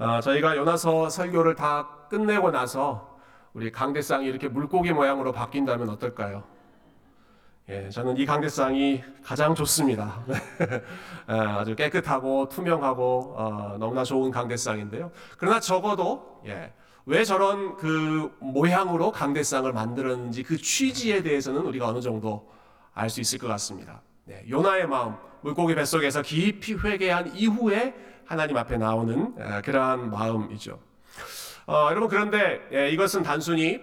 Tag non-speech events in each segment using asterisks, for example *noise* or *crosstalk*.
어, 저희가 요나서 설교를 다 끝내고 나서 우리 강대상이 이렇게 물고기 모양으로 바뀐다면 어떨까요? 예, 저는 이 강대상이 가장 좋습니다. *laughs* 예, 아주 깨끗하고 투명하고 어, 너무나 좋은 강대상인데요. 그러나 적어도 예, 왜 저런 그 모양으로 강대상을 만들었는지 그 취지에 대해서는 우리가 어느 정도 알 수 있을 것 같습니다. 네, 요나의 마음, 물고기 뱃속에서 깊이 회개한 이후에 하나님 앞에 나오는 에, 그러한 마음이죠. 어, 여러분 그런데 예, 이것은 단순히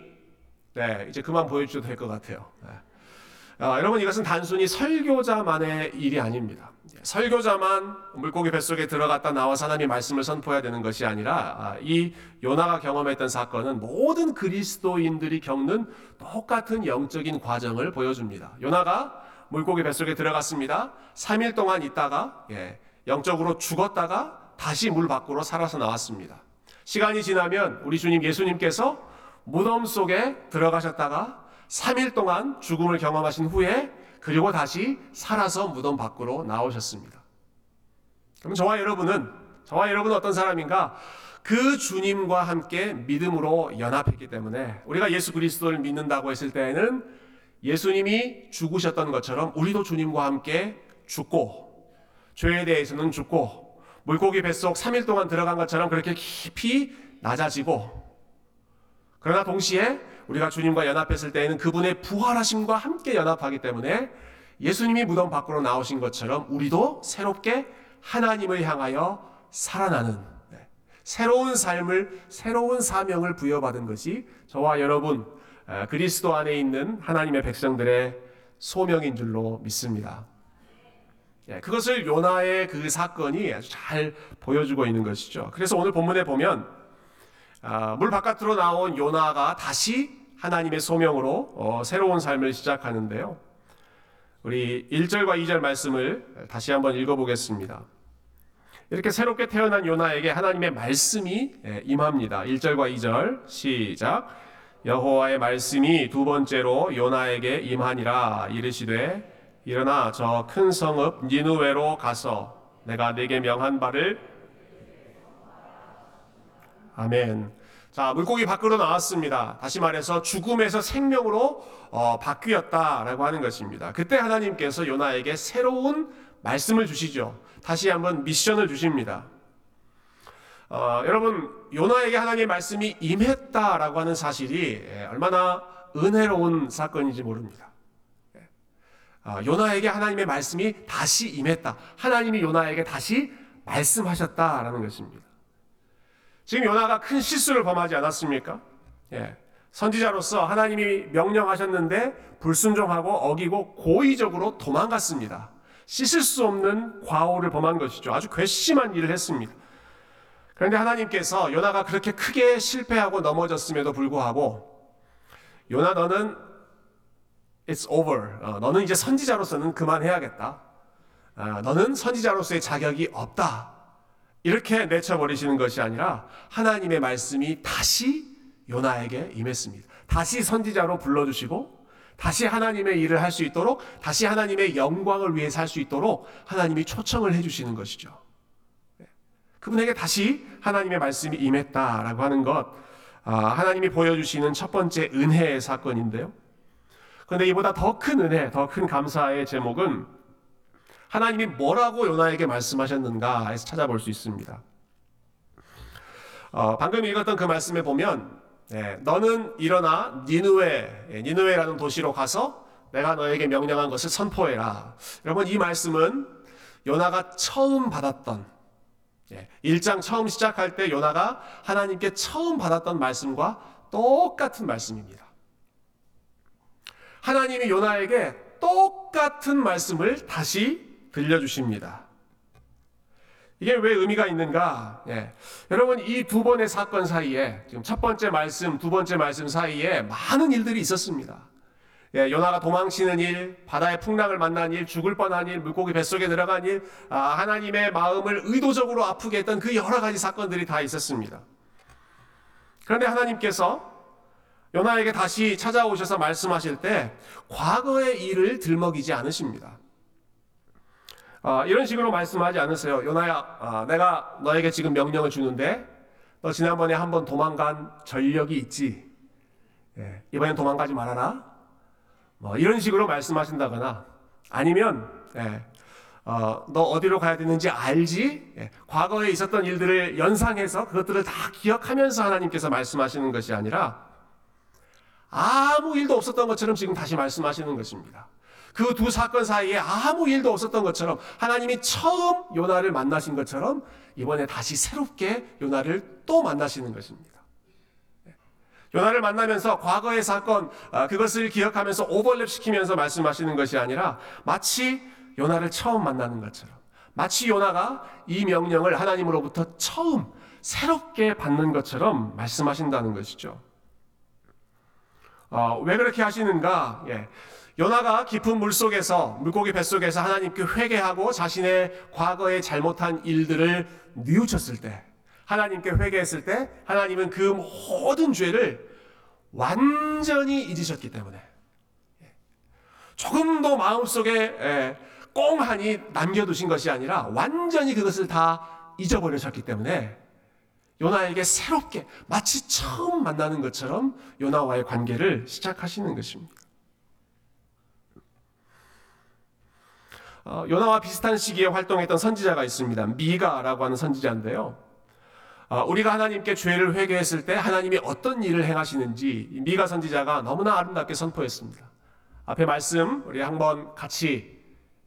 네, 이제 그만 보여주셔도 될 것 같아요. 네. 어, 여러분 이것은 단순히 설교자만의 일이 아닙니다. 예, 설교자만 물고기 뱃속에 들어갔다 나와서 하나님의 말씀을 선포해야 되는 것이 아니라 아, 이 요나가 경험했던 사건은 모든 그리스도인들이 겪는 똑같은 영적인 과정을 보여줍니다. 요나가 물고기 뱃속에 들어갔습니다. 3일 동안 있다가 예, 영적으로 죽었다가 다시 물 밖으로 살아서 나왔습니다. 시간이 지나면 우리 주님 예수님께서 무덤 속에 들어가셨다가 3일 동안 죽음을 경험하신 후에 그리고 다시 살아서 무덤 밖으로 나오셨습니다. 그럼 저와 여러분은 저와 여러분은 어떤 사람인가? 그 주님과 함께 믿음으로 연합했기 때문에 우리가 예수 그리스도를 믿는다고 했을 때에는 예수님이 죽으셨던 것처럼 우리도 주님과 함께 죽고 죄에 대해서는 죽고 물고기 뱃속 3일 동안 들어간 것처럼 그렇게 깊이 낮아지고 그러나 동시에 우리가 주님과 연합했을 때에는 그분의 부활하심과 함께 연합하기 때문에 예수님이 무덤 밖으로 나오신 것처럼 우리도 새롭게 하나님을 향하여 살아나는 네, 새로운 삶을 새로운 사명을 부여받은 것이 저와 여러분 그리스도 안에 있는 하나님의 백성들의 소명인 줄로 믿습니다. 예, 그것을 요나의 그 사건이 아주 잘 보여주고 있는 것이죠. 그래서 오늘 본문에 보면 아, 물 바깥으로 나온 요나가 다시 하나님의 소명으로 어, 새로운 삶을 시작하는데요. 우리 1절과 2절 말씀을 다시 한번 읽어보겠습니다. 이렇게 새롭게 태어난 요나에게 하나님의 말씀이 예, 임합니다. 1절과 2절 시작. 여호와의 말씀이 두 번째로 요나에게 임하니라 이르시되 일어나 저 큰 성읍 니누웨로 가서 내가 내게 명한 바를 아멘. 자, 물고기 밖으로 나왔습니다. 다시 말해서 죽음에서 생명으로 어, 바뀌었다라고 하는 것입니다. 그때 하나님께서 요나에게 새로운 말씀을 주시죠. 다시 한번 미션을 주십니다. 어, 여러분, 요나에게 하나님의 말씀이 임했다라고 하는 사실이 예, 얼마나 은혜로운 사건인지 모릅니다. 예. 어, 요나에게 하나님의 말씀이 다시 임했다. 하나님이 요나에게 다시 말씀하셨다라는 것입니다. 지금 요나가 큰 실수를 범하지 않았습니까? 예. 선지자로서 하나님이 명령하셨는데 불순종하고 어기고 고의적으로 도망갔습니다. 씻을 수 없는 과오를 범한 것이죠. 아주 괘씸한 일을 했습니다. 그런데 하나님께서 요나가 그렇게 크게 실패하고 넘어졌음에도 불구하고 요나 너는 it's over. 어, 너는 이제 선지자로서는 그만해야겠다. 어, 너는 선지자로서의 자격이 없다. 이렇게 내쳐버리시는 것이 아니라 하나님의 말씀이 다시 요나에게 임했습니다. 다시 선지자로 불러주시고 다시 하나님의 일을 할 수 있도록 다시 하나님의 영광을 위해 살 수 있도록 하나님이 초청을 해주시는 것이죠. 네. 그분에게 다시 하나님의 말씀이 임했다라고 하는 것, 아, 하나님이 보여주시는 첫 번째 은혜의 사건인데요. 그런데 이보다 더 큰 은혜, 더 큰 감사의 제목은 하나님이 뭐라고 요나에게 말씀하셨는가 해서 찾아볼 수 있습니다. 어, 방금 읽었던 그 말씀에 보면 네, 너는 일어나 니누에 예, 니누에라는 도시로 가서 내가 너에게 명령한 것을 선포해라. 여러분 이 말씀은 요나가 처음 받았던 예, 1장 처음 시작할 때 요나가 하나님께 처음 받았던 말씀과 똑같은 말씀입니다. 하나님이 요나에게 똑같은 말씀을 다시 들려주십니다. 이게 왜 의미가 있는가? 예. 여러분, 이 두 번의 사건 사이에, 지금 첫 번째 말씀, 두 번째 말씀 사이에 많은 일들이 있었습니다. 예, 요나가 도망치는 일, 바다의 풍랑을 만난 일, 죽을 뻔한 일, 물고기 뱃속에 들어간 일, 아, 하나님의 마음을 의도적으로 아프게 했던 그 여러 가지 사건들이 다 있었습니다. 그런데 하나님께서 요나에게 다시 찾아오셔서 말씀하실 때 과거의 일을 들먹이지 않으십니다. 어, 이런 식으로 말씀하지 않으세요. 요나야, 어, 내가 너에게 지금 명령을 주는데 너 지난번에 한번 도망간 전력이 있지. 예, 이번엔 도망가지 말아라. 뭐 이런 식으로 말씀하신다거나 아니면 예, 어, 너 어디로 가야 되는지 알지? 예, 과거에 있었던 일들을 연상해서 그것들을 다 기억하면서 하나님께서 말씀하시는 것이 아니라 아무 일도 없었던 것처럼 지금 다시 말씀하시는 것입니다. 그 두 사건 사이에 아무 일도 없었던 것처럼 하나님이 처음 요나를 만나신 것처럼 이번에 다시 새롭게 요나를 또 만나시는 것입니다. 요나를 만나면서 과거의 사건 아, 그것을 기억하면서 오버랩 시키면서 말씀하시는 것이 아니라 마치 요나를 처음 만나는 것처럼 마치 요나가 이 명령을 하나님으로부터 처음 새롭게 받는 것처럼 말씀하신다는 것이죠. 어, 왜 그렇게 하시는가? 예. 요나가 깊은 물 속에서 물고기 뱃 속에서 하나님께 회개하고 자신의 과거에 잘못한 일들을 뉘우쳤을 때 하나님께 회개했을 때 하나님은 그 모든 죄를 완전히 잊으셨기 때문에 예. 조금도 마음 속에 예, 꽁하니 남겨두신 것이 아니라 완전히 그것을 다 잊어버리셨기 때문에 요나에게 새롭게 마치 처음 만나는 것처럼 요나와의 관계를 시작하시는 것입니다. 어, 요나와 비슷한 시기에 활동했던 선지자가 있습니다. 미가라고 하는 선지자인데요. 어, 우리가 하나님께 죄를 회개했을 때 하나님이 어떤 일을 행하시는지 미가 선지자가 너무나 아름답게 선포했습니다. 앞에 말씀 우리 한번 같이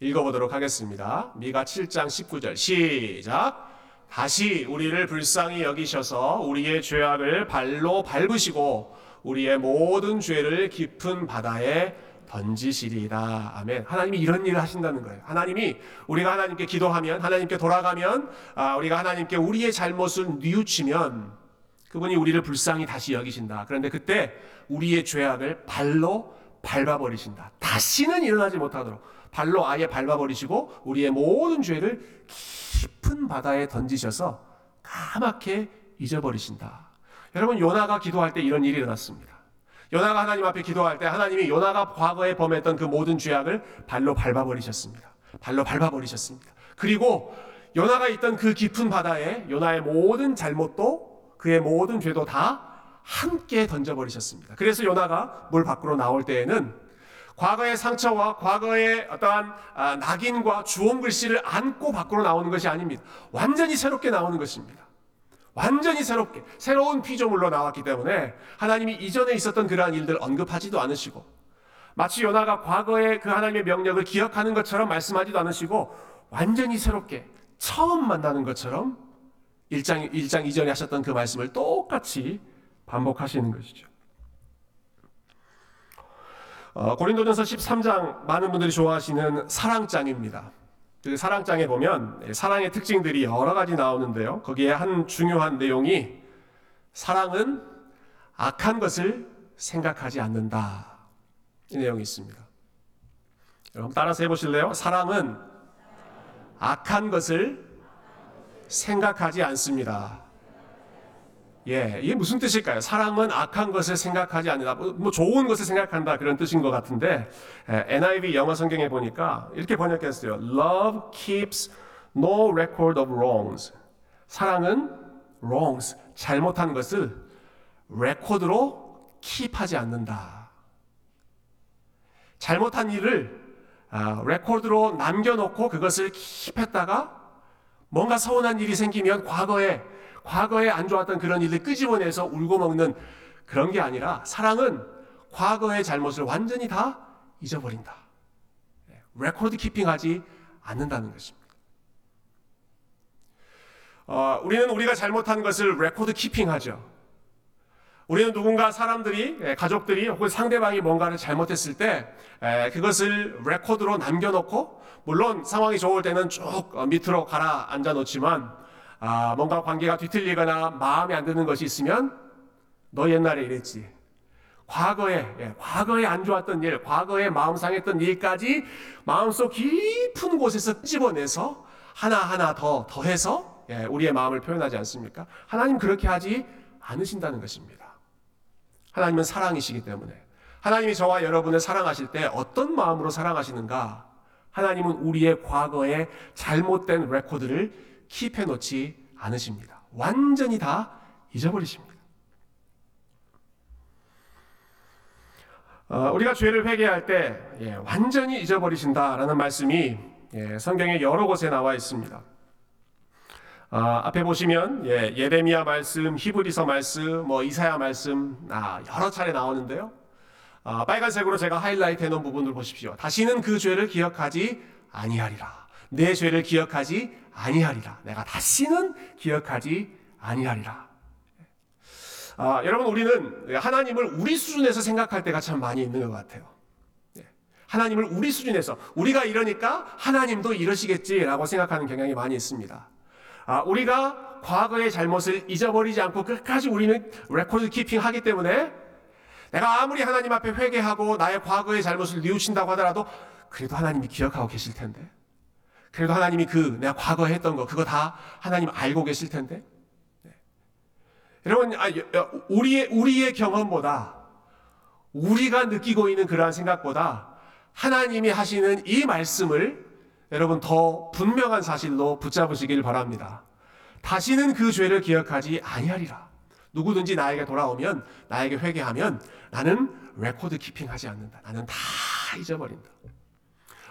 읽어보도록 하겠습니다. 미가 7장 19절 시작. 다시 우리를 불쌍히 여기셔서 우리의 죄악을 발로 밟으시고 우리의 모든 죄를 깊은 바다에 던지시리이다. 아멘. 하나님이 이런 일을 하신다는 거예요. 하나님이 우리가 하나님께 기도하면 하나님께 돌아가면 아, 우리가 하나님께 우리의 잘못을 뉘우치면 그분이 우리를 불쌍히 다시 여기신다. 그런데 그때 우리의 죄악을 발로 밟아버리신다. 다시는 일어나지 못하도록 발로 아예 밟아버리시고 우리의 모든 죄를 깊 은 바다에 던지셔서 까맣게 잊어버리신다. 여러분 요나가 기도할 때 이런 일이 일어났습니다. 요나가 하나님 앞에 기도할 때 하나님이 요나가 과거에 범했던 그 모든 죄악을 발로 밟아버리셨습니다. 발로 밟아버리셨습니다. 그리고 요나가 있던 그 깊은 바다에 요나의 모든 잘못도 그의 모든 죄도 다 함께 던져버리셨습니다. 그래서 요나가 물 밖으로 나올 때에는 과거의 상처와 과거의 어떠한 아, 낙인과 주홍 글씨를 안고 밖으로 나오는 것이 아닙니다. 완전히 새롭게 나오는 것입니다. 완전히 새롭게 새로운 피조물로 나왔기 때문에 하나님이 이전에 있었던 그러한 일들 언급하지도 않으시고 마치 요나가 과거의 그 하나님의 명령을 기억하는 것처럼 말씀하지도 않으시고 완전히 새롭게 처음 만나는 것처럼 1장, 1장 이전에 하셨던 그 말씀을 똑같이 반복하시는 것이죠. 어, 고린도전서 13장 많은 분들이 좋아하시는 사랑장입니다. 그 사랑장에 보면 사랑의 특징들이 여러 가지 나오는데요. 거기에 한 중요한 내용이 사랑은 악한 것을 생각하지 않는다. 이 내용이 있습니다. 여러분 따라서 해보실래요? 사랑은 악한 것을 생각하지 않습니다. 예, 이게 무슨 뜻일까요? 사랑은 악한 것을 생각하지 않는다. 뭐, 뭐 좋은 것을 생각한다 그런 뜻인 것 같은데 예, NIV 영어 성경에 보니까 이렇게 번역했어요. Love keeps no record of wrongs. 사랑은 wrongs 잘못한 것을 레코드로 킵하지 않는다. 잘못한 일을 아, 레코드로 남겨놓고 그것을 keep했다가 뭔가 서운한 일이 생기면 과거에 과거에 안 좋았던 그런 일을 끄집어내서 울궈먹는 그런 게 아니라 사랑은 과거의 잘못을 완전히 다 잊어버린다. 네, record keeping하지 않는다는 것입니다. 어, 우리는 우리가 잘못한 것을 record keeping하죠. 우리는 누군가 사람들이 예, 가족들이 혹은 상대방이 뭔가를 잘못했을 때 에, 그것을 레코드로 남겨놓고 물론 상황이 좋을 때는 쭉 어, 밑으로 가라앉아 놓지만 아, 뭔가 관계가 뒤틀리거나 마음에 안 드는 것이 있으면 너 옛날에 이랬지. 과거에, 예, 과거에 안 좋았던 일, 과거에 마음 상했던 일까지 마음속 깊은 곳에서 집어내서 하나하나 더, 더해서 예, 우리의 마음을 표현하지 않습니까? 하나님 그렇게 하지 않으신다는 것입니다. 하나님은 사랑이시기 때문에. 하나님이 저와 여러분을 사랑하실 때 어떤 마음으로 사랑하시는가? 하나님은 우리의 과거의 잘못된 레코드를 킵해 놓지 않으십니다. 완전히 다 잊어버리십니다. 어, 우리가 죄를 회개할 때 예, 완전히 잊어버리신다라는 말씀이 예, 성경에 여러 곳에 나와 있습니다. 아, 앞에 보시면 예, 예레미야 말씀, 히브리서 말씀, 뭐 이사야 말씀 아, 여러 차례 나오는데요. 아, 빨간색으로 제가 하이라이트 해놓은 부분을 보십시오. 다시는 그 죄를 기억하지 아니하리라. 내 죄를 기억하지 아니하리라. 내가 다시는 기억하지 아니하리라. 아, 여러분 우리는 하나님을 우리 수준에서 생각할 때가 참 많이 있는 것 같아요. 예. 하나님을 우리 수준에서 우리가 이러니까 하나님도 이러시겠지라고 생각하는 경향이 많이 있습니다. 아, 우리가 과거의 잘못을 잊어버리지 않고 끝까지 우리는 record keeping 하기 때문에 내가 아무리 하나님 앞에 회개하고 나의 과거의 잘못을 뉘우친다고 하더라도 그래도 하나님이 기억하고 계실 텐데. 그래도 하나님이 그 내가 과거에 했던 거 그거 다 하나님 알고 계실 텐데. 네. 여러분 아, 우리의 우리의 경험보다 우리가 느끼고 있는 그러한 생각보다 하나님이 하시는 이 말씀을 여러분 더 분명한 사실로 붙잡으시길 바랍니다. 다시는 그 죄를 기억하지 아니하리라. 누구든지 나에게 돌아오면 나에게 회개하면 나는 record keeping하지 않는다. 나는 다 잊어버린다.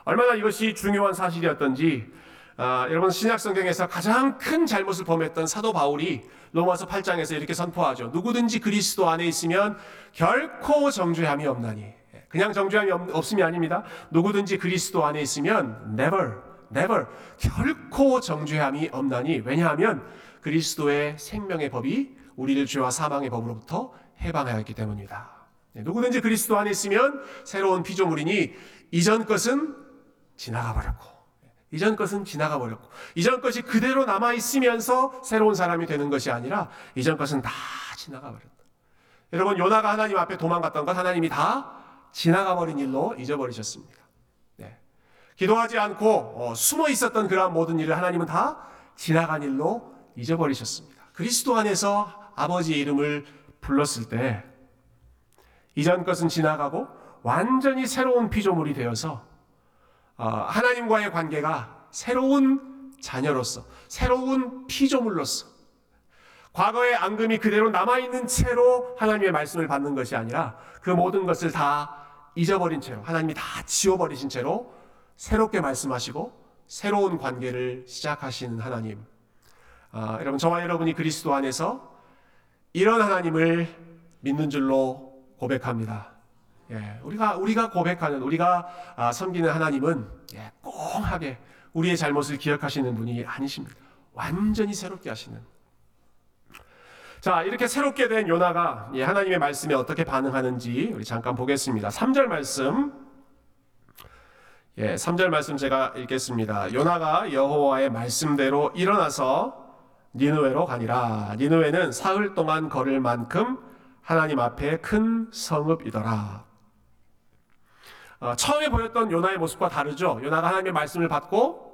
얼마나 이것이 중요한 사실이었던지 아, 여러분 신약 성경에서 가장 큰 잘못을 범했던 사도 바울이 로마서 8장에서 이렇게 선포하죠. 누구든지 그리스도 안에 있으면 결코 정죄함이 없나니. 그냥 정죄함이 없, 음이 아닙니다. 누구든지 그리스도 안에 있으면 never, never 결코 정죄함이 없나니. 왜냐하면 그리스도의 생명의 법이 우리를 죄와 사망의 법으로부터 해방하였기 때문입니다. 네, 누구든지 그리스도 안에 있으면 새로운 피조물이니 이전 것은 지나가 버렸고 이전 것은 지나가 버렸고 이전 것이 그대로 남아 있으면서 새로운 사람이 되는 것이 아니라 이전 것은 다 지나가 버렸다. 여러분 요나가 하나님 앞에 도망갔던 것 하나님이 다 지나가 버린 일로 잊어버리셨습니다. 네. 기도하지 않고 어, 숨어 있었던 그러한 모든 일을 하나님은 다 지나간 일로 잊어버리셨습니다. 그리스도 안에서 아버지의 이름을 불렀을 때 이전 것은 지나가고 완전히 새로운 피조물이 되어서 어, 하나님과의 관계가 새로운 자녀로서 새로운 피조물로서 과거의 앙금이 그대로 남아있는 채로 하나님의 말씀을 받는 것이 아니라 그 모든 것을 다 잊어버린 채로 하나님이 다 지워버리신 채로 새롭게 말씀하시고 새로운 관계를 시작하시는 하나님. 아, 여러분 저와 여러분이 그리스도 안에서 이런 하나님을 믿는 줄로 고백합니다. 예, 우리가 우리가 고백하는 우리가 아, 섬기는 하나님은 예, 꽁하게 우리의 잘못을 기억하시는 분이 아니십니다. 완전히 새롭게 하시는. 자, 이렇게 새롭게 된 요나가 예, 하나님의 말씀에 어떻게 반응하는지 우리 잠깐 보겠습니다. 3절 말씀. 예, 3절 말씀 제가 읽겠습니다. 요나가 여호와의 말씀대로 일어나서 니누웨로 가니라. 니누웨는 사흘 동안 걸을 만큼 하나님 앞에 큰 성읍이더라. 어, 처음에 보였던 요나의 모습과 다르죠. 요나가 하나님의 말씀을 받고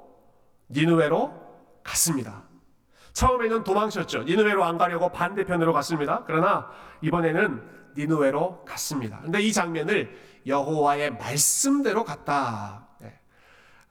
니누웨로 갔습니다. 처음에는 도망쳤죠. 니누웨로 안 가려고 반대편으로 갔습니다. 그러나 이번에는 니누웨로 갔습니다. 근데 이 장면을 여호와의 말씀대로 갔다.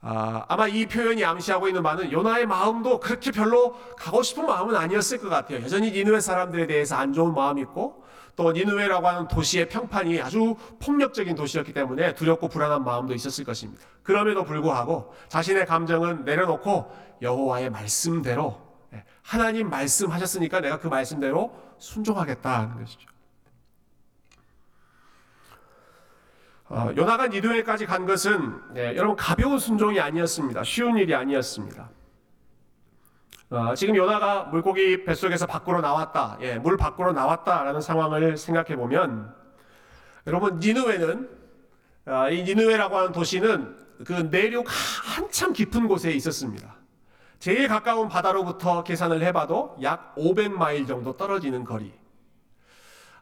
아, 마 이 표현이 암시하고 있는 바는 요나의 마음도 그렇게 별로 가고 싶은 마음은 아니었을 것 같아요. 여전히 니누웨 사람들에 대해서 안 좋은 마음이 있고 또 니누웨라고 하는 도시의 평판이 아주 폭력적인 도시였기 때문에 두렵고 불안한 마음도 있었을 것입니다. 그럼에도 불구하고 자신의 감정은 내려놓고 여호와의 말씀대로 예, 하나님 말씀하셨으니까 내가 그 말씀대로 순종하겠다는 것이죠. 어, 요나가 니누에까지 간 것은 네, 여러분 가벼운 순종이 아니었습니다. 쉬운 일이 아니었습니다. 어, 지금 요나가 물고기 뱃속에서 밖으로 나왔다, 예, 물 밖으로 나왔다라는 상황을 생각해 보면 여러분 니누에는 어, 이 니누에라고 하는 도시는 그 내륙 한참 깊은 곳에 있었습니다. 제일 가까운 바다로부터 계산을 해봐도 약 500마일 정도 떨어지는 거리.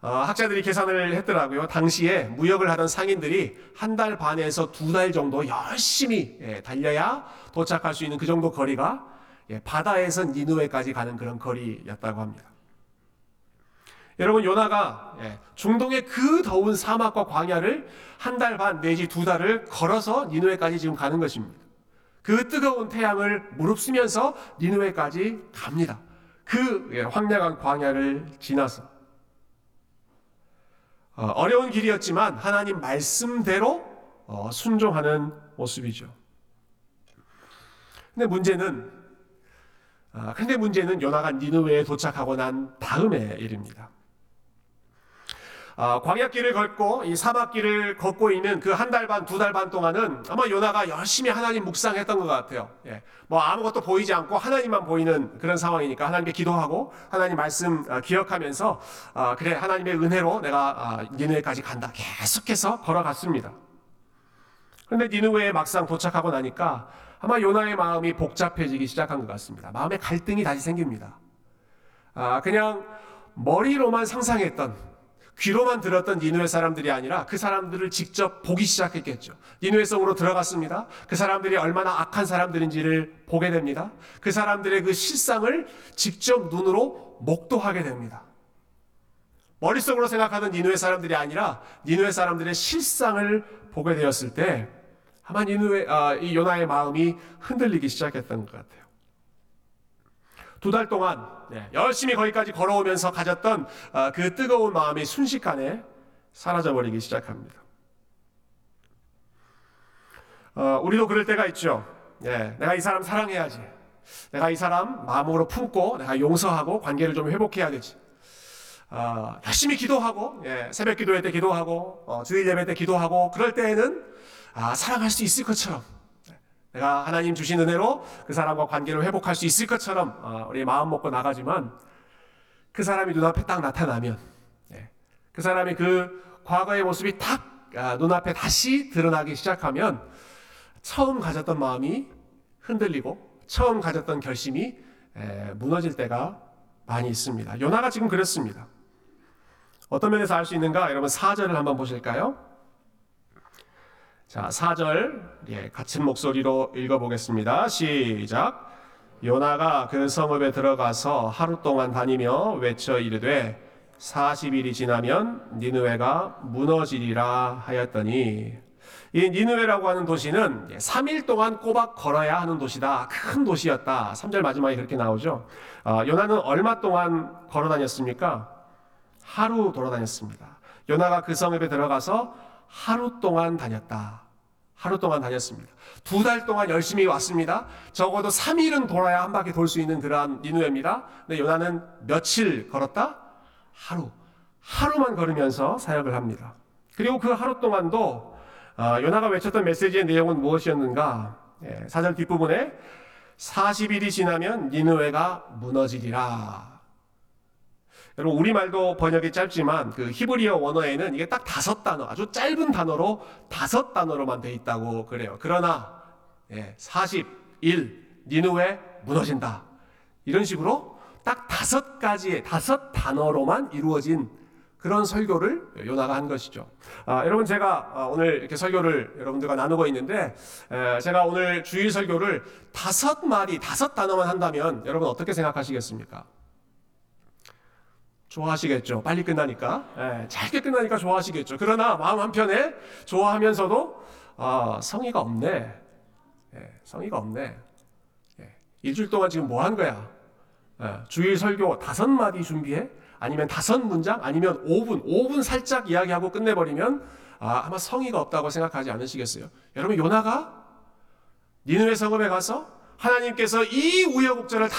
어, 학자들이 계산을 했더라고요. 당시에 무역을 하던 상인들이 한 달 반에서 두 달 정도 열심히 예, 달려야 도착할 수 있는 그 정도 거리가 예, 바다에서 니누에까지 가는 그런 거리였다고 합니다. 여러분 요나가 예, 중동의 그 더운 사막과 광야를 한 달 반 내지 두 달을 걸어서 니누에까지 지금 가는 것입니다. 그 뜨거운 태양을 무릅쓰면서 니누에까지 갑니다. 그 예, 황량한 광야를 지나서 어, 어려운 길이었지만 하나님 말씀대로 어, 순종하는 모습이죠. 근데 문제는 아, 근데 문제는 요나가 니느웨에 도착하고 난 다음의 일입니다. 아, 광야길을 걷고 이 사막길을 걷고 있는 그 한 달 반, 두 달 반 동안은 아마 요나가 열심히 하나님 묵상했던 것 같아요. 예. 뭐 아무것도 보이지 않고 하나님만 보이는 그런 상황이니까 하나님께 기도하고 하나님 말씀 아, 기억하면서 아, 그래 하나님의 은혜로 내가 아, 니느웨까지 간다. 계속해서 걸어갔습니다. 그런데 니느웨에 막상 도착하고 나니까 아마 요나의 마음이 복잡해지기 시작한 것 같습니다. 마음의 갈등이 다시 생깁니다. 아, 그냥 머리로만 상상했던 귀로만 들었던 니누의 사람들이 아니라 그 사람들을 직접 보기 시작했겠죠. 니누의 성으로 들어갔습니다. 그 사람들이 얼마나 악한 사람들인지를 보게 됩니다. 그 사람들의 그 실상을 직접 눈으로 목도하게 됩니다. 머릿속으로 생각하던 니누의 사람들이 아니라 니누의 사람들의 실상을 보게 되었을 때 아마 니누의 아, 이 요나의 마음이 흔들리기 시작했던 것 같아요. 두 달 동안 네, 열심히 거기까지 걸어오면서 가졌던 아, 그 뜨거운 마음이 순식간에 사라져버리기 시작합니다. 어, 우리도 그럴 때가 있죠. 예, 내가 이 사람 사랑해야지. 내가 이 사람 마음으로 품고 내가 용서하고 관계를 좀 회복해야 되지. 어, 열심히 기도하고 예, 새벽 기도회 때 기도하고 어, 주일 예배 때 기도하고 그럴 때에는 아, 사랑할 수 있을 것처럼 내가 하나님 주신 은혜로 그 사람과 관계를 회복할 수 있을 것처럼 어, 우리 마음 먹고 나가지만 그 사람이 눈앞에 딱 나타나면 예, 그 사람이 그 과거의 모습이 딱 아, 눈앞에 다시 드러나기 시작하면 처음 가졌던 마음이 흔들리고 처음 가졌던 결심이 에, 무너질 때가 많이 있습니다. 요나가 지금 그랬습니다. 어떤 면에서 알 수 있는가? 여러분 4절을 한번 보실까요? 자, 4절 예, 같은 목소리로 읽어보겠습니다. 시작. 요나가 그 성읍에 들어가서 하루 동안 다니며 외쳐 이르되 40일이 지나면 니느웨가 무너지리라 하였더니 이 니느웨라고 하는 도시는 3일 동안 꼬박 걸어야 하는 도시다. 큰 도시였다. 3절 마지막에 그렇게 나오죠. 아, 요나는 얼마 동안 걸어 다녔습니까? 하루 돌아다녔습니다. 요나가 그 성읍에 들어가서 하루 동안 다녔다. 하루 동안 다녔습니다. 두 달 동안 열심히 왔습니다. 적어도 3일은 돌아야 한 바퀴 돌 수 있는 그러한 니누에입니다. 근데 요나는 며칠 걸었다? 하루. 하루만 걸으면서 사역을 합니다. 그리고 그 하루 동안도 어, 요나가 외쳤던 메시지의 내용은 무엇이었는가? 예, 사절 뒷부분에 40일이 지나면 니누에가 무너지리라. 여러분 우리말도 번역이 짧지만 그 히브리어 원어에는 이게 딱 다섯 단어 아주 짧은 단어로 다섯 단어로만 돼 있다고 그래요. 그러나 예, 41 니누에 무너진다. 이런 식으로 딱 다섯 가지의 다섯 단어로만 이루어진 그런 설교를 요나가 한 것이죠. 아, 여러분 제가 아, 오늘 이렇게 설교를 여러분들과 나누고 있는데 에, 제가 오늘 주일 설교를 다섯 마디 다섯 단어만 한다면 여러분 어떻게 생각하시겠습니까? 좋아하시겠죠. 빨리 끝나니까. 예, 짧게 끝나니까 좋아하시겠죠. 그러나 마음 한편에 좋아하면서도 아, 성의가 없네. 예, 성의가 없네. 예, 일주일 동안 지금 뭐 한 거야? 예, 주일 설교 다섯 마디 준비해? 아니면 다섯 문장? 아니면 5분? 5분 살짝 이야기하고 끝내버리면 아, 아마 성의가 없다고 생각하지 않으시겠어요? 여러분 요나가 니누의 성읍에 가서 하나님께서 이 우여곡절을 다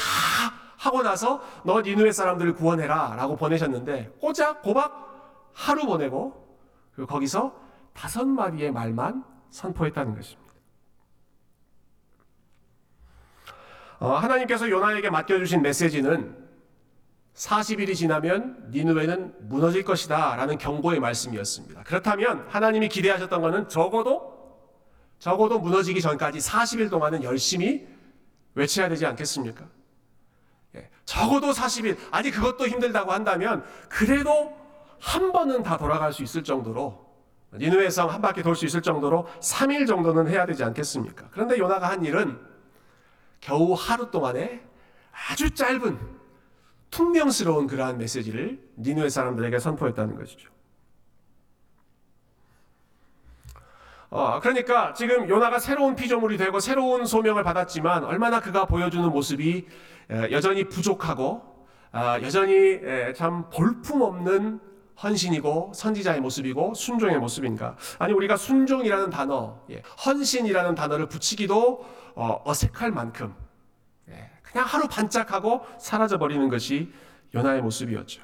하고 나서 너 니누의 사람들을 구원해라 라고 보내셨는데 꼬작 고박 하루 보내고 그리고 거기서 다섯 마디의 말만 선포했다는 것입니다. 어, 하나님께서 요나에게 맡겨주신 메시지는 40일이 지나면 니누웨는 무너질 것이다 라는 경고의 말씀이었습니다. 그렇다면 하나님이 기대하셨던 것은 적어도 적어도 무너지기 전까지 40일 동안은 열심히 외쳐야 되지 않겠습니까? 예, 적어도 40일, 아니 그것도 힘들다고 한다면 그래도 한 번은 다 돌아갈 수 있을 정도로 니누의 성 한 바퀴 돌 수 있을 정도로 3일 정도는 해야 되지 않겠습니까? 그런데 요나가 한 일은 겨우 하루 동안에 아주 짧은 퉁명스러운 그러한 메시지를 니누의 사람들에게 선포했다는 것이죠. 어, 그러니까 지금 요나가 새로운 피조물이 되고 새로운 소명을 받았지만 얼마나 그가 보여주는 모습이 여전히 부족하고 아, 여전히 예, 참 볼품없는 헌신이고 선지자의 모습이고 순종의 모습인가? 아니 우리가 순종이라는 단어, 예, 헌신이라는 단어를 붙이기도 어, 어색할 만큼 예, 그냥 하루 반짝하고 사라져 버리는 것이 요나의 모습이었죠.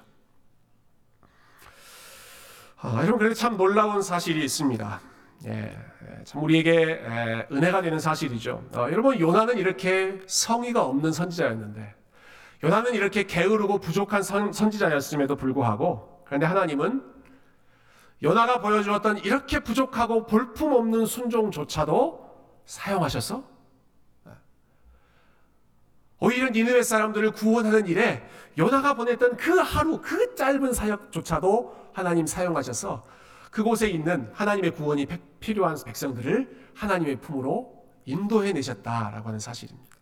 아, 여러분 그런데 참 놀라운 사실이 있습니다. 예, 예, 참 우리에게 예, 은혜가 되는 사실이죠. 어, 여러분 요나는 이렇게 성의가 없는 선지자였는데 요나는 이렇게 게으르고 부족한 선, 선지자였음에도 불구하고 그런데 하나님은 요나가 보여주었던 이렇게 부족하고 볼품없는 순종조차도 사용하셔서 오히려 니느웨 사람들을 구원하는 일에 요나가 보냈던 그 하루 그 짧은 사역조차도 하나님 사용하셔서 그곳에 있는 하나님의 구원이 필요한 백성들을 하나님의 품으로 인도해 내셨다라고 하는 사실입니다.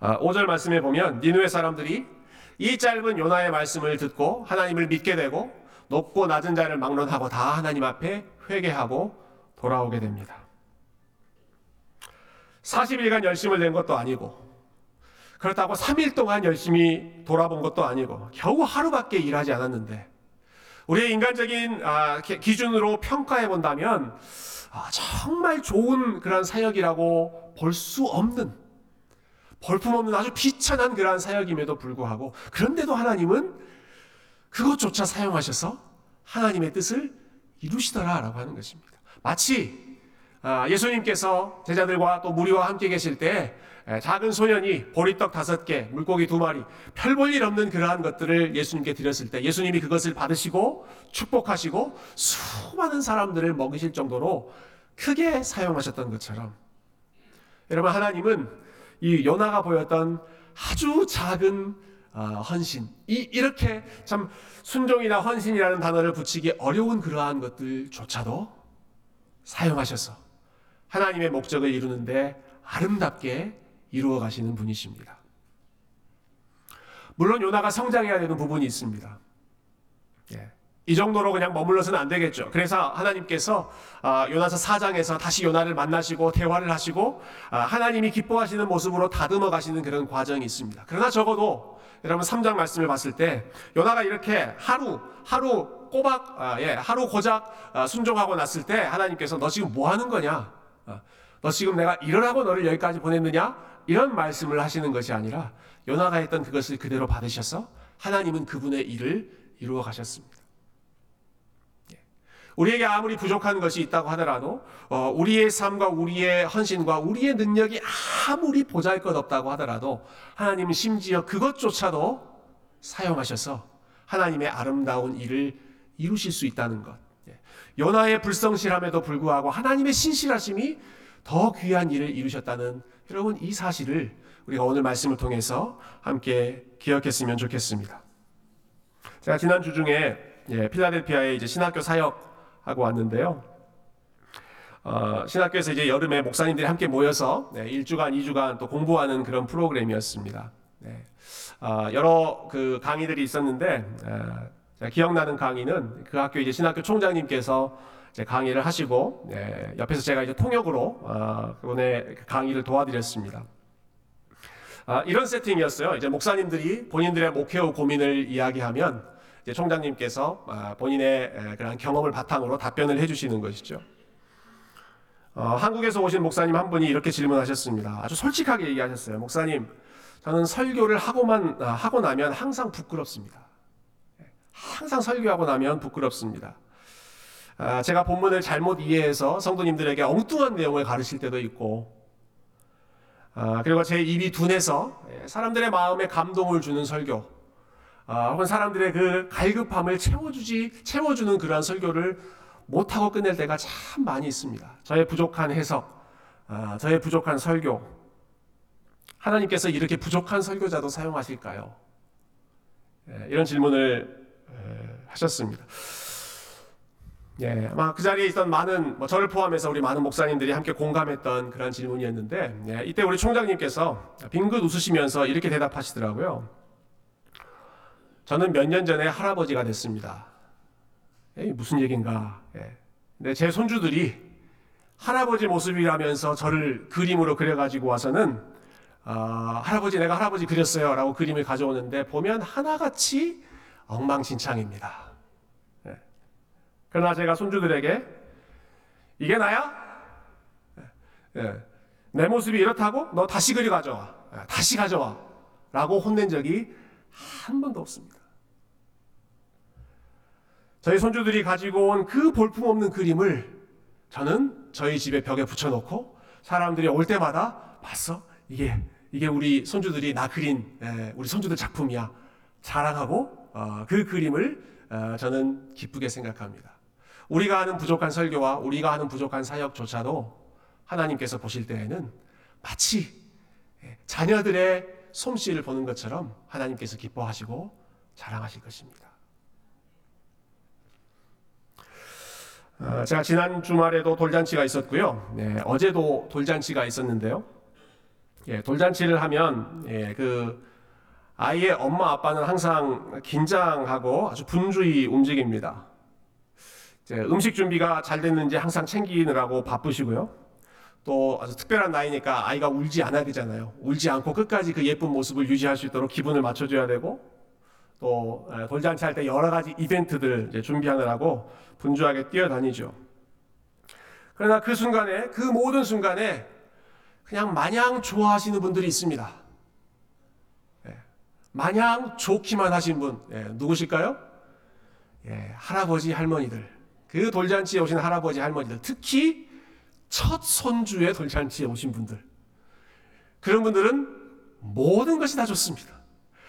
5절 아, 말씀에 보면 니누의 사람들이 이 짧은 요나의 말씀을 듣고 하나님을 믿게 되고 높고 낮은 자를 막론하고 다 하나님 앞에 회개하고 돌아오게 됩니다. 40일간 열심을 낸 것도 아니고 그렇다고 3일 동안 열심히 돌아본 것도 아니고 겨우 하루밖에 일하지 않았는데 우리의 인간적인 아, 기준으로 평가해 본다면 아, 정말 좋은 그런 사역이라고 볼 수 없는 볼품없는 아주 비천한 그러한 사역임에도 불구하고 그런데도 하나님은 그것조차 사용하셔서 하나님의 뜻을 이루시더라라고 하는 것입니다. 마치 아, 예수님께서 제자들과 또 무리와 함께 계실 때 작은 소년이 보리떡 다섯 개, 물고기 두 마리, 별 볼 일 없는 그러한 것들을 예수님께 드렸을 때 예수님이 그것을 받으시고 축복하시고 수많은 사람들을 먹이실 정도로 크게 사용하셨던 것처럼. 여러분 하나님은 이 요나가 보였던 아주 작은 어, 헌신 이 이렇게 참 순종이나 헌신이라는 단어를 붙이기 어려운 그러한 것들조차도 사용하셔서 하나님의 목적을 이루는데 아름답게 이루어 가시는 분이십니다. 물론 요나가 성장해야 되는 부분이 있습니다. 예. 이 정도로 그냥 머물러서는 안 되겠죠. 그래서 하나님께서 아, 요나서 4장에서 다시 요나를 만나시고 대화를 하시고 아, 하나님이 기뻐하시는 모습으로 다듬어 가시는 그런 과정이 있습니다. 그러나 적어도 여러분 3장 말씀을 봤을 때 요나가 이렇게 하루 하루 꼬박 아, 예, 하루 고작 순종하고 났을 때 하나님께서 너 지금 뭐 하는 거냐? 너 지금 내가 일어나고 너를 여기까지 보냈느냐? 이런 말씀을 하시는 것이 아니라 요나가 했던 그것을 그대로 받으셔서 하나님은 그분의 일을 이루어 가셨습니다. 우리에게 아무리 부족한 것이 있다고 하더라도 어, 우리의 삶과 우리의 헌신과 우리의 능력이 아무리 보잘것없다고 하더라도 하나님은 심지어 그것조차도 사용하셔서 하나님의 아름다운 일을 이루실 수 있다는 것. 예. 요나의 불성실함에도 불구하고 하나님의 신실하심이 더 귀한 일을 이루셨다는 여러분 이 사실을 우리가 오늘 말씀을 통해서 함께 기억했으면 좋겠습니다. 제가 지난 주 중에 예, 필라델피아에 이제 신학교 사역 하고 왔는데요. 어, 신학교에서 이제 여름에 목사님들이 함께 모여서 네, 1주간, 2주간 또 공부하는 그런 프로그램이었습니다. 네. 어, 여러 그 강의들이 있었는데 어, 기억나는 강의는 그 학교 이제 신학교 총장님께서 이제 강의를 하시고 네, 옆에서 제가 이제 통역으로 어, 그분의 강의를 도와드렸습니다. 아, 이런 세팅이었어요. 이제 목사님들이 본인들의 목회후 고민을 이야기하면 총장님께서 아, 본인의 그런 경험을 바탕으로 답변을 해주시는 것이죠. 어, 한국에서 오신 목사님 한 분이 이렇게 질문하셨습니다. 아주 솔직하게 얘기하셨어요. 목사님, 저는 설교를 하고만 아, 하고 나면 항상 부끄럽습니다. 항상 설교하고 나면 부끄럽습니다. 아, 제가 본문을 잘못 이해해서 성도님들에게 엉뚱한 내용을 가르칠 때도 있고, 아, 그리고 제 입이 둔해서 예, 사람들의 마음에 감동을 주는 설교, 아, 혹은 사람들의 그 갈급함을 채워주지 채워주는 그러한 설교를 못하고 끝낼 때가 참 많이 있습니다. 저의 부족한 해석, 아, 저의 부족한 설교. 하나님께서 이렇게 부족한 설교자도 사용하실까요? 예, 이런 질문을 에, 하셨습니다. 예, 아마 그 자리에 있던 많은 뭐 저를 포함해서 우리 많은 목사님들이 함께 공감했던 그런 질문이었는데 예, 이때 우리 총장님께서 빙긋 웃으시면서 이렇게 대답하시더라고요. 저는 몇 년 전에 할아버지가 됐습니다. 에이, 무슨 얘긴가? 예. 근데 제 손주들이 할아버지 모습이라면서 저를 그림으로 그려가지고 와서는 아, 할아버지 내가 할아버지 그렸어요라고 그림을 가져오는데 보면 하나같이 엉망진창입니다. 예. 그러나 제가 손주들에게 이게 나야? 예. 내 모습이 이렇다고? 너 다시 그리 가져와. 예, 다시 가져와. 라고 혼낸 적이 한 번도 없습니다. 저희 손주들이 가지고 온 그 볼품없는 그림을 저는 저희 집에 벽에 붙여놓고 사람들이 올 때마다 봤어? 이게 이게 우리 손주들이 나 그린 에, 우리 손주들 작품이야 자랑하고 어, 그 그림을 어, 저는 기쁘게 생각합니다. 우리가 하는 부족한 설교와 우리가 하는 부족한 사역조차도 하나님께서 보실 때에는 마치 예, 자녀들의 솜씨를 보는 것처럼 하나님께서 기뻐하시고 자랑하실 것입니다. 어, 제가 지난 주말에도 돌잔치가 있었고요. 네, 어제도 돌잔치가 있었는데요. 예, 돌잔치를 하면 예, 그 아이의 엄마 아빠는 항상 긴장하고 아주 분주히 움직입니다. 음식 준비가 잘 됐는지 항상 챙기느라고 바쁘시고요. 또 아주 특별한 나이니까 아이가 울지 않아야 되잖아요. 울지 않고 끝까지 그 예쁜 모습을 유지할 수 있도록 기분을 맞춰줘야 되고 또 에, 돌잔치 할 때 여러 가지 이벤트들 준비하느라고 분주하게 뛰어다니죠. 그러나 그 순간에 그 모든 순간에 그냥 마냥 좋아하시는 분들이 있습니다. 예, 마냥 좋기만 하신 분 예, 누구실까요? 예, 할아버지 할머니들 그 돌잔치에 오신 할아버지 할머니들 특히 첫 손주의 돌잔치에 오신 분들 그런 분들은 모든 것이 다 좋습니다.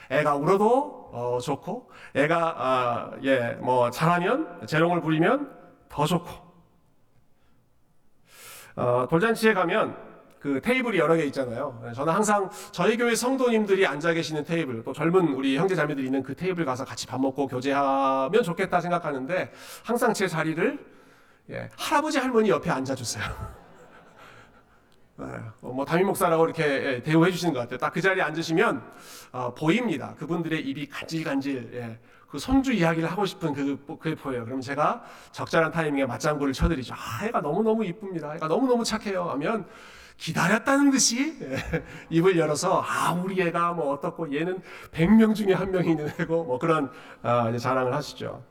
애가 울어도 어, 좋고 애가 아, 예뭐 잘하면 재롱을 부리면 더 좋고 어, 돌잔치에 가면 그 테이블이 여러 개 있잖아요. 저는 항상 저희 교회 성도님들이 앉아 계시는 테이블, 또 젊은 우리 형제 자매들이 있는 그 테이블 가서 같이 밥 먹고 교제하면 좋겠다 생각하는데 항상 제 자리를 예, 할아버지 할머니 옆에 앉아 주세요. *laughs* 네, 어, 뭐 담임 목사라고 이렇게 예, 대우해 주시는 것 같아요. 딱 그 자리에 앉으시면 어, 보입니다. 그분들의 입이 간질간질. 예, 그 손주 이야기를 하고 싶은 그 그게 보여요. 그럼 제가 적절한 타이밍에 맞장구를 쳐드리죠. 아, 애가 너무 너무 이쁩니다. 애가 너무 너무 착해요. 하면 기다렸다는 듯이 예, 입을 열어서 아 우리 애가 뭐 어떻고 얘는 100명 중에 한 명이 있는 애고 뭐 그런 아, 자랑을 하시죠.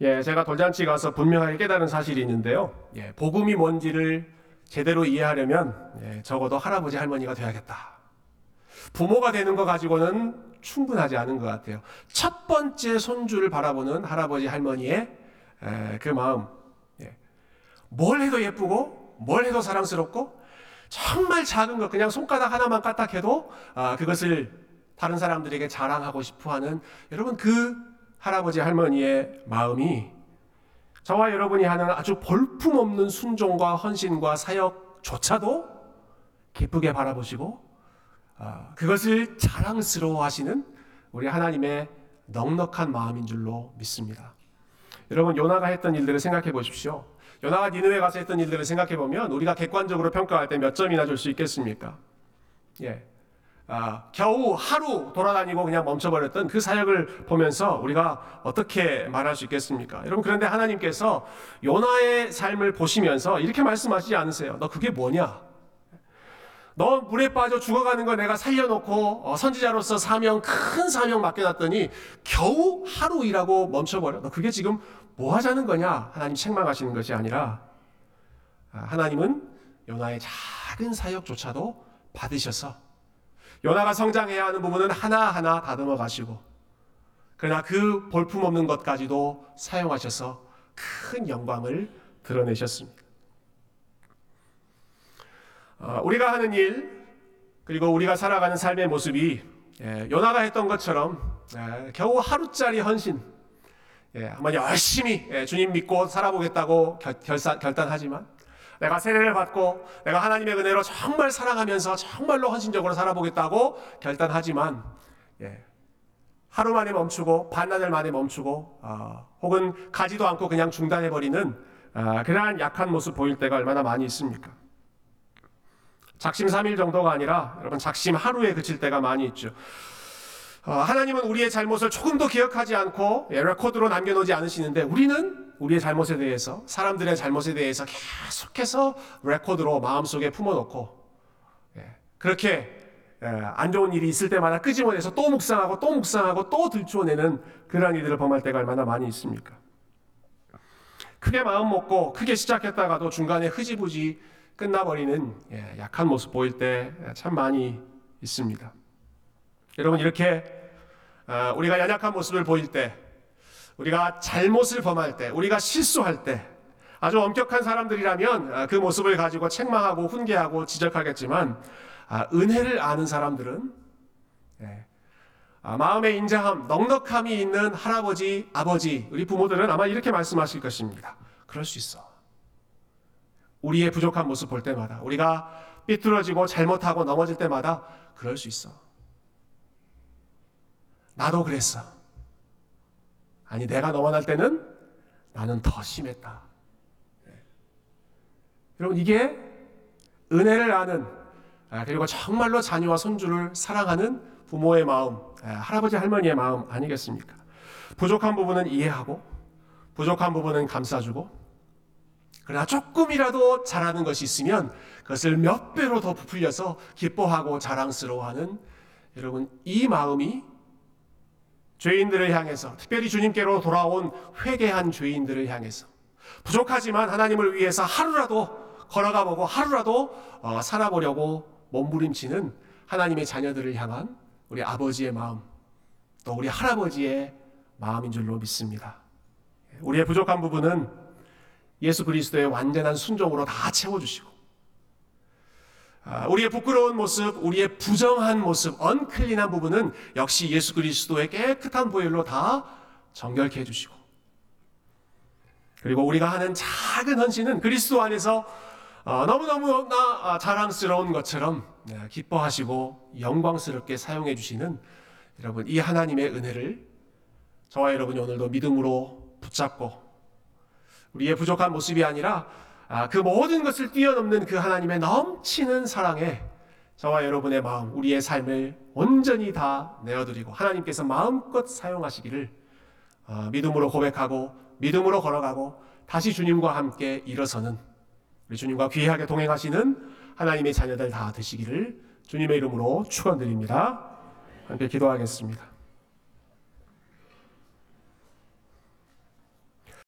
예, 제가 돌잔치 가서 분명하게 깨달은 사실이 있는데요. 예, 복음이 뭔지를 제대로 이해하려면 예, 적어도 할아버지 할머니가 돼야겠다. 부모가 되는 거 가지고는 충분하지 않은 것 같아요. 첫 번째 손주를 바라보는 할아버지 할머니의 에, 그 마음. 예. 뭘 해도 예쁘고, 뭘 해도 사랑스럽고, 정말 작은 것, 그냥 손가락 하나만 까딱해도 아, 그것을 다른 사람들에게 자랑하고 싶어하는 여러분 그 할아버지 할머니의 마음이 저와 여러분이 하는 아주 볼품없는 순종과 헌신과 사역조차도 기쁘게 바라보시고 아, 그것을 자랑스러워하시는 우리 하나님의 넉넉한 마음인 줄로 믿습니다. 여러분 요나가 했던 일들을 생각해 보십시오. 요나가 니느웨 가서 했던 일들을 생각해 보면 우리가 객관적으로 평가할 때 몇 점이나 줄 수 있겠습니까? 예. 아, 겨우 하루 돌아다니고 그냥 멈춰버렸던 그 사역을 보면서 우리가 어떻게 말할 수 있겠습니까? 여러분, 그런데 하나님께서 요나의 삶을 보시면서 이렇게 말씀하시지 않으세요. 너 그게 뭐냐? 너 물에 빠져 죽어가는 거 내가 살려놓고 어, 선지자로서 사명, 큰 사명 맡겨놨더니 겨우 하루 일하고 멈춰버려. 너 그게 지금 뭐 하자는 거냐? 하나님 책망하시는 것이 아니라 아, 하나님은 요나의 작은 사역조차도 받으셔서 요나가 성장해야 하는 부분은 하나하나 다듬어 가시고 그러나 그 볼품 없는 것까지도 사용하셔서 큰 영광을 드러내셨습니다. 어, 우리가 하는 일 그리고 우리가 살아가는 삶의 모습이 예, 요나가 했던 것처럼 예, 겨우 하루짜리 헌신 예, 한번 열심히 예, 주님 믿고 살아보겠다고 결, 결산, 결단하지만 내가 세례를 받고 내가 하나님의 은혜로 정말 사랑하면서 정말로 헌신적으로 살아보겠다고 결단하지만 예, 하루 만에 멈추고 반나절 만에 멈추고 어, 혹은 가지도 않고 그냥 중단해 버리는 어, 그러한 약한 모습 보일 때가 얼마나 많이 있습니까? 작심 3일 정도가 아니라 여러분 작심 하루에 그칠 때가 많이 있죠. 어, 하나님은 우리의 잘못을 조금도 기억하지 않고 예, 레코드로 남겨놓지 않으시는데 우리는 우리의 잘못에 대해서 사람들의 잘못에 대해서 계속해서 레코드로 마음속에 품어놓고 예, 그렇게 에, 안 좋은 일이 있을 때마다 끄집어내서 또 묵상하고 또 묵상하고 또 들추어내는 그러한 일들을 범할 때가 얼마나 많이 있습니까? 크게 마음 먹고 크게 시작했다가도 중간에 흐지부지 끝나버리는 예, 약한 모습 보일 때 참 많이 있습니다. 여러분 이렇게 아, 우리가 연약한 모습을 보일 때, 우리가 잘못을 범할 때, 우리가 실수할 때, 아주 엄격한 사람들이라면 아, 그 모습을 가지고 책망하고 훈계하고 지적하겠지만 아, 은혜를 아는 사람들은 예, 아, 마음의 인자함, 넉넉함이 있는 할아버지, 아버지, 우리 부모들은 아마 이렇게 말씀하실 것입니다. 그럴 수 있어. 우리의 부족한 모습 볼 때마다, 우리가 삐뚤어지고 잘못하고 넘어질 때마다 그럴 수 있어. 나도 그랬어. 아니, 내가 넘어날 때는 나는 더 심했다. 네. 여러분, 이게 은혜를 아는, 아, 그리고 정말로 자녀와 손주를 사랑하는 부모의 마음, 아, 할아버지, 할머니의 마음 아니겠습니까? 부족한 부분은 이해하고, 부족한 부분은 감싸주고, 그러나 조금이라도 잘하는 것이 있으면 그것을 몇 배로 더 부풀려서 기뻐하고 자랑스러워하는 여러분, 이 마음이 죄인들을 향해서 특별히 주님께로 돌아온 회개한 죄인들을 향해서 부족하지만 하나님을 위해서 하루라도 걸어가 보고 하루라도 어, 살아보려고 몸부림치는 하나님의 자녀들을 향한 우리 아버지의 마음 또 우리 할아버지의 마음인 줄로 믿습니다. 우리의 부족한 부분은 예수 그리스도의 완전한 순종으로 다 채워주시고 아, 우리의 부끄러운 모습, 우리의 부정한 모습, 언클린한 부분은 역시 예수 그리스도의 깨끗한 보혈로 다 정결케 해주시고 그리고 우리가 하는 작은 헌신은 그리스도 안에서 어, 너무너무 나 자랑스러운 것처럼 네, 기뻐하시고 영광스럽게 사용해 주시는 여러분 이 하나님의 은혜를 저와 여러분이 오늘도 믿음으로 붙잡고 우리의 부족한 모습이 아니라 아, 그 모든 것을 뛰어넘는 그 하나님의 넘치는 사랑에 저와 여러분의 마음, 우리의 삶을 온전히 다 내어드리고 하나님께서 마음껏 사용하시기를 아, 믿음으로 고백하고 믿음으로 걸어가고 다시 주님과 함께 일어서는 우리 주님과 귀하게 동행하시는 하나님의 자녀들 다 되시기를 주님의 이름으로 축원드립니다. 함께 기도하겠습니다.